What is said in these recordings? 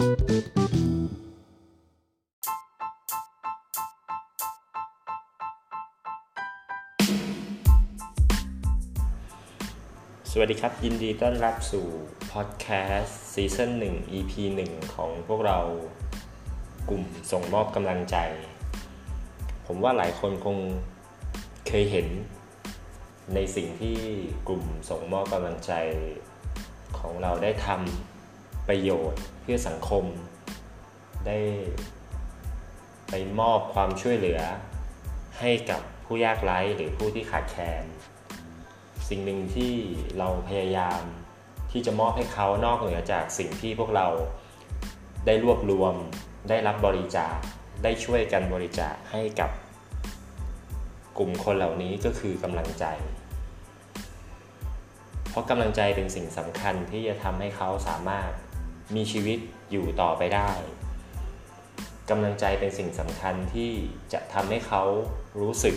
สวัสดีครับ ยินดีต้อนรับสู่พอดแคสต์ซีซั่น1 EP 1 ของพวกเรากลุ่มส่งมอบกำลังใจ ผมว่าหลายคนคงเคยเห็นในสิ่งที่กลุ่มส่งมอบกำลังใจของเราได้ทำ ประโยชน์เพื่อสังคม ได้ไปมอบความช่วยเหลือ ให้กับผู้ยากไร้หรือผู้ที่ขาดแคลนสิ่งหนึ่งที่เราพยายามที่จะมอบให้เขานอกเหนือจากสิ่งที่พวกเราได้รวบรวม ได้รับบริจาคได้ช่วยกันบริจาคให้กับกลุ่มคนเหล่านี้ก็คือกำลังใจ เพราะกำลังใจเป็นสิ่งสำคัญที่จะทำให้เขาสามารถ มีชีวิตอยู่ต่อไปได้กำลังใจเป็นสิ่งสำคัญที่จะทำให้เขารู้สึก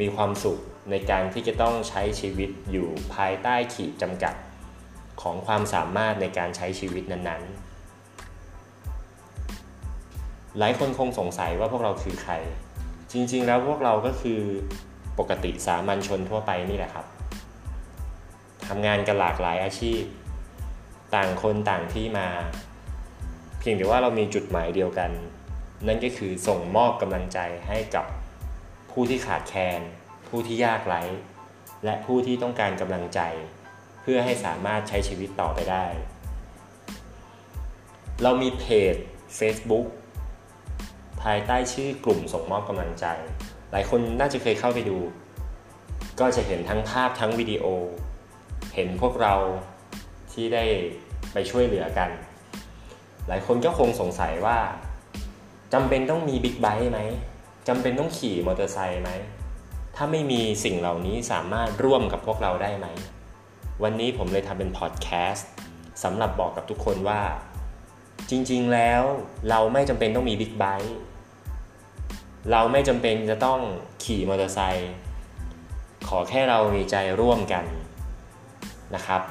มีความสุขในการที่จะต้องใช้ชีวิตอยู่ภายใต้ขีดจำกัดของความสามารถในการใช้ชีวิตนั้นๆ หลายคนคงสงสัยว่าพวกเราคือใคร จริงๆ แล้วพวกเราก็คือปกติสามัญชนทั่วไปนี่แหละครับทำงานกันหลากหลายอาชีพ ต่างคนต่างที่มา เพียงแต่ว่าเรามีจุดหมายเดียวกัน นั่นก็คือส่งมอบกำลังใจให้กับผู้ที่ขาดแคลนผู้ที่ยากไร้ และผู้ที่ต้องการกำลังใจ เพื่อให้สามารถใช้ชีวิตต่อไปได้ เรามีเพจ Facebook ภายใต้ชื่อกลุ่มส่งมอบกำลังใจ หลายคนน่าจะเคยเข้าไปดู ก็จะเห็นทั้งภาพทั้งวิดีโอ เห็นพวกเรา ที่ได้ไปช่วยเหลือกัน หลายคนก็คงสงสัยว่าจำเป็นต้องมีบิ๊กไบค์ไหมจำเป็นต้องขี่มอเตอร์ไซค์ไหม ถ้าไม่มีสิ่งเหล่านี้สามารถร่วมกับพวกเราได้ไหม วันนี้ผมเลยทำเป็นพอดแคสต์สำหรับบอกกับทุกคนว่า จริงๆแล้วเราไม่จำเป็นต้องมีบิ๊กไบค์เราไม่จำเป็นจะต้องขี่มอเตอร์ไซค์ขอแค่เรามีใจร่วมกันนะครับ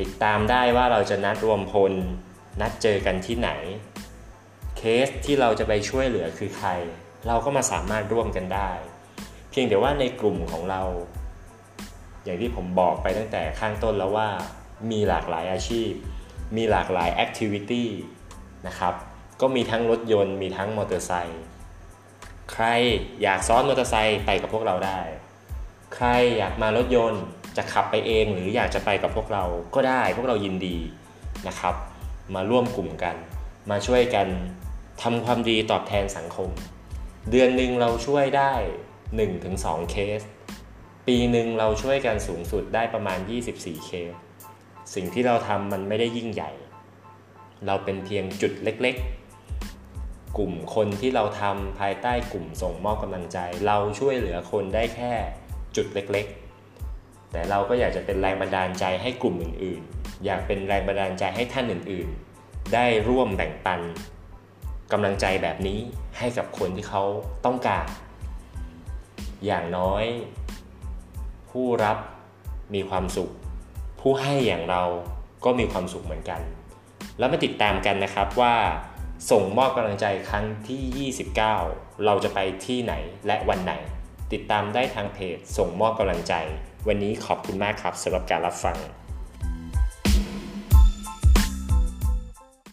ติดตามได้ว่าเราจะนัดรวมพล นัดเจอกันที่ไหน เคสที่เราจะไปช่วยเหลือคือใคร เราก็มาสามารถร่วมกันได้ เพียงแต่ว่าในกลุ่มของเรา อย่างที่ผมบอกไปตั้งแต่ข้างต้นแล้วว่ามีหลากหลายอาชีพ มีหลากหลาย activity นะครับ ก็มีทั้งรถยนต์ มีทั้งมอเตอร์ไซค์ ใครอยากซ้อนมอเตอร์ไซค์ไปกับพวกเราได้ ใครอยากมารถยนต์ จะขับไปเองหรืออยากจะไปกับพวกเราก็ได้ พวกเรายินดีนะครับ มาร่วมกลุ่มกัน มาช่วยกันทำความดีตอบแทนสังคม เดือนหนึ่งเราช่วยได้ 1-2 เคส ปีหนึ่งเราช่วยกันสูงสุดได้ประมาณ 24 เคส สิ่งที่เราทำมันไม่ได้ยิ่งใหญ่ เราเป็นเพียงจุดเล็กๆ กลุ่มคนที่เราทำภายใต้กลุ่มส่งมอบกำลังใจ เราช่วยเหลือคนได้แค่จุดเล็กๆ แต่เราก็อยากจะเป็นแรงบันดาลใจให้กลุ่มอื่นๆ อยากเป็นแรงบันดาลใจให้ท่านอื่นๆ ได้ร่วมแบ่งปันกำลังใจแบบนี้ให้กับคนที่เขาต้องการ อย่างน้อย ผู้รับมีความสุข ผู้ให้อย่างเราก็มีความสุขเหมือนกัน แล้วมาติดตามกันนะครับว่า ส่งมอบกำลังใจครั้งที่ 29 เราจะไปที่ไหนและวันไหน ติดตามได้ทางเพจส่งมอบกำลังใจ วันนี้ขอบคุณมากครับสำหรับการรับฟัง